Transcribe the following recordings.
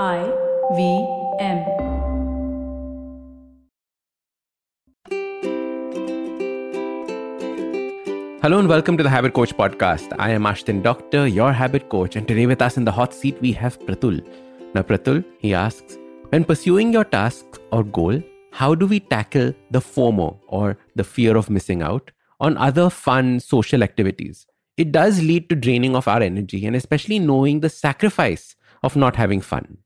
I V M. Hello and welcome to the Habit Coach podcast. I am Ashdin Doctor, your habit coach, and today with us in the hot seat we have Pratul. Now, Pratul, he asks, when pursuing your task or goal, how do we tackle the FOMO or the fear of missing out on other fun social activities? It does lead to draining of our energy and especially knowing the sacrifice of not having fun.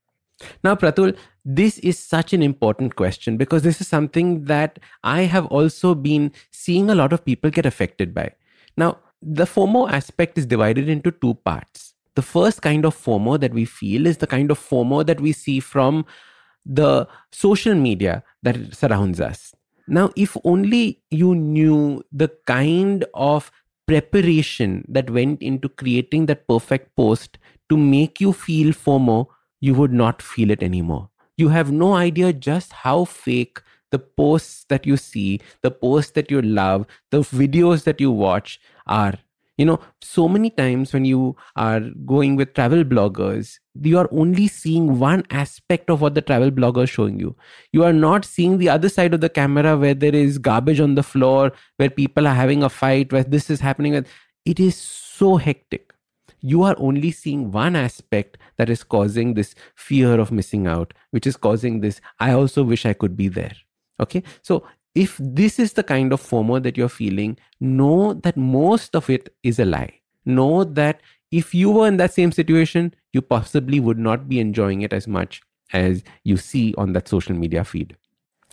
Now, Pratul, this is such an important question because this is something that I have also been seeing a lot of people get affected by. Now, the FOMO aspect is divided into two parts. The first kind of FOMO that we feel is the kind of FOMO that we see from the social media that surrounds us. Now, if only you knew the kind of preparation that went into creating that perfect post to make you feel FOMO, you would not feel it anymore. You have no idea just how fake the posts that you see, the posts that you love, the videos that you watch are. You know, so many times when you are going with travel bloggers, you are only seeing one aspect of what the travel blogger is showing you. You are not seeing the other side of the camera where there is garbage on the floor, where people are having a fight, where this is happening. It is so hectic you are only seeing one aspect that is causing this fear of missing out, which is causing this, I also wish I could be there. Okay. So if this is the kind of FOMO that you're feeling, know that most of it is a lie. Know that if you were in that same situation, you possibly would not be enjoying it as much as you see on that social media feed.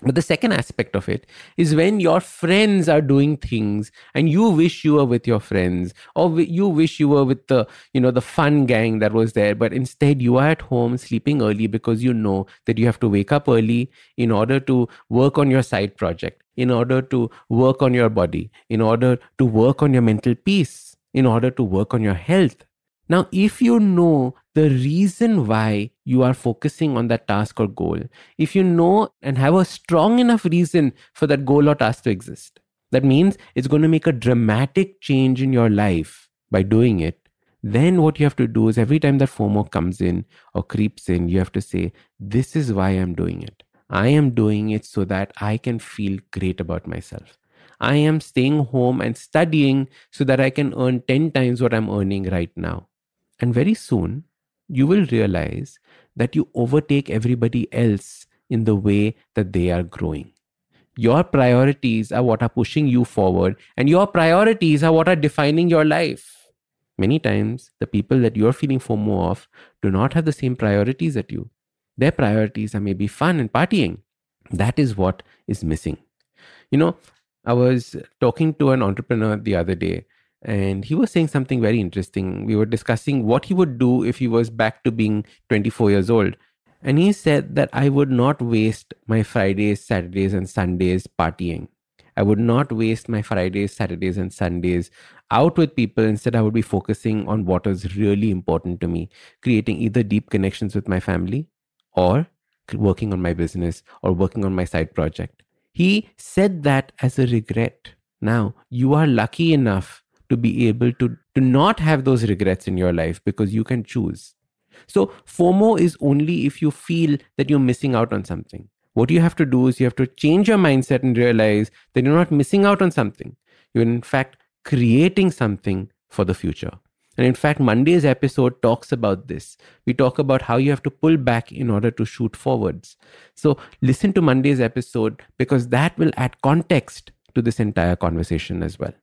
But the second aspect of it is when your friends are doing things and you wish you were with your friends or you wish you were with the, you know, the fun gang that was there. But instead you are at home sleeping early because you know that you have to wake up early in order to work on your side project, in order to work on your body, in order to work on your mental peace, in order to work on your health. Now, if you know the reason why you are focusing on that task or goal, if you know and have a strong enough reason for that goal or task to exist, that means it's going to make a dramatic change in your life by doing it. Then, what you have to do is every time that FOMO comes in or creeps in, you have to say, This is why I'm doing it. I am doing it so that I can feel great about myself. I am staying home and studying so that I can earn 10 times what I'm earning right now. And very soon, you will realize that you overtake everybody else in the way that they are growing. Your priorities are what are pushing you forward, and your priorities are what are defining your life. Many times, the people that you're feeling FOMO of do not have the same priorities at you. Their priorities are maybe fun and partying. That is what is missing. You know, I was talking to an entrepreneur the other day and he was saying something very interesting. We were discussing what he would do if he was back to being 24 years old. And he said that I would not waste my Fridays, Saturdays, and Sundays partying. I would not waste my Fridays, Saturdays, and Sundays out with people. Instead, I would be focusing on what is really important to me, creating either deep connections with my family or working on my business or working on my side project. He said that as a regret. Now, you are lucky enough to be able to, to not have those regrets in your life because you can choose. So, FOMO is only if you feel that you're missing out on something. What you have to do is you have to change your mindset and realize that you're not missing out on something. You're, in fact, creating something for the future. And in fact, Monday's episode talks about this. We talk about how you have to pull back in order to shoot forwards. So, listen to Monday's episode because that will add context to this entire conversation as well.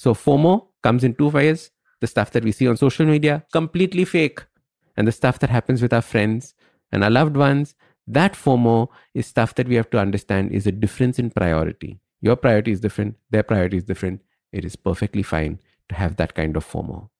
So FOMO comes in two ways. The stuff that we see on social media, completely fake. And the stuff that happens with our friends and our loved ones, that FOMO is stuff that we have to understand is a difference in priority. Your priority is different, their priority is different. It is perfectly fine to have that kind of FOMO.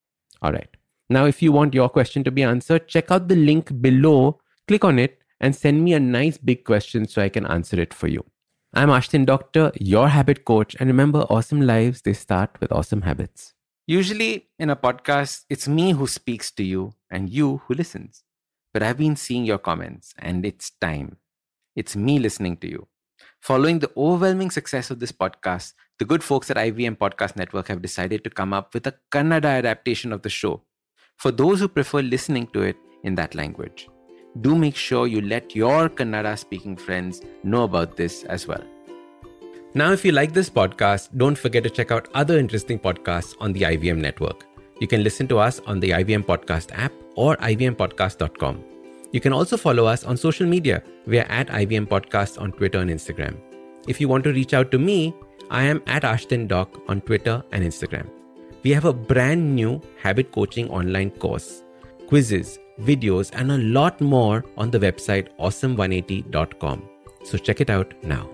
All right. Now, if you want your question to be answered, check out the link below, click on it, and send me a nice big question so I can answer it for you. I'm Ashdin Doctor, your habit coach. And remember, awesome lives, they start with awesome habits. Usually in a podcast, it's me who speaks to you and you who listens. But I've been seeing your comments and it's time. It's me listening to you. Following the overwhelming success of this podcast, the good folks at IVM Podcast Network have decided to come up with a Kannada adaptation of the show for those who prefer listening to it in that language. Do make sure you let your Kannada speaking friends know about this as well. Now, if you like this podcast, don't forget to check out other interesting podcasts on the IVM network. You can listen to us on the IVM Podcast app or ivmpodcast.com. You can also follow us on social media. We are at IVM Podcast on Twitter and Instagram. If you want to reach out to me, I am at Ashdin Doc on Twitter and Instagram. We have a brand new habit coaching online course, quizzes, videos, and a lot more on the website awesome180.com. So check it out now.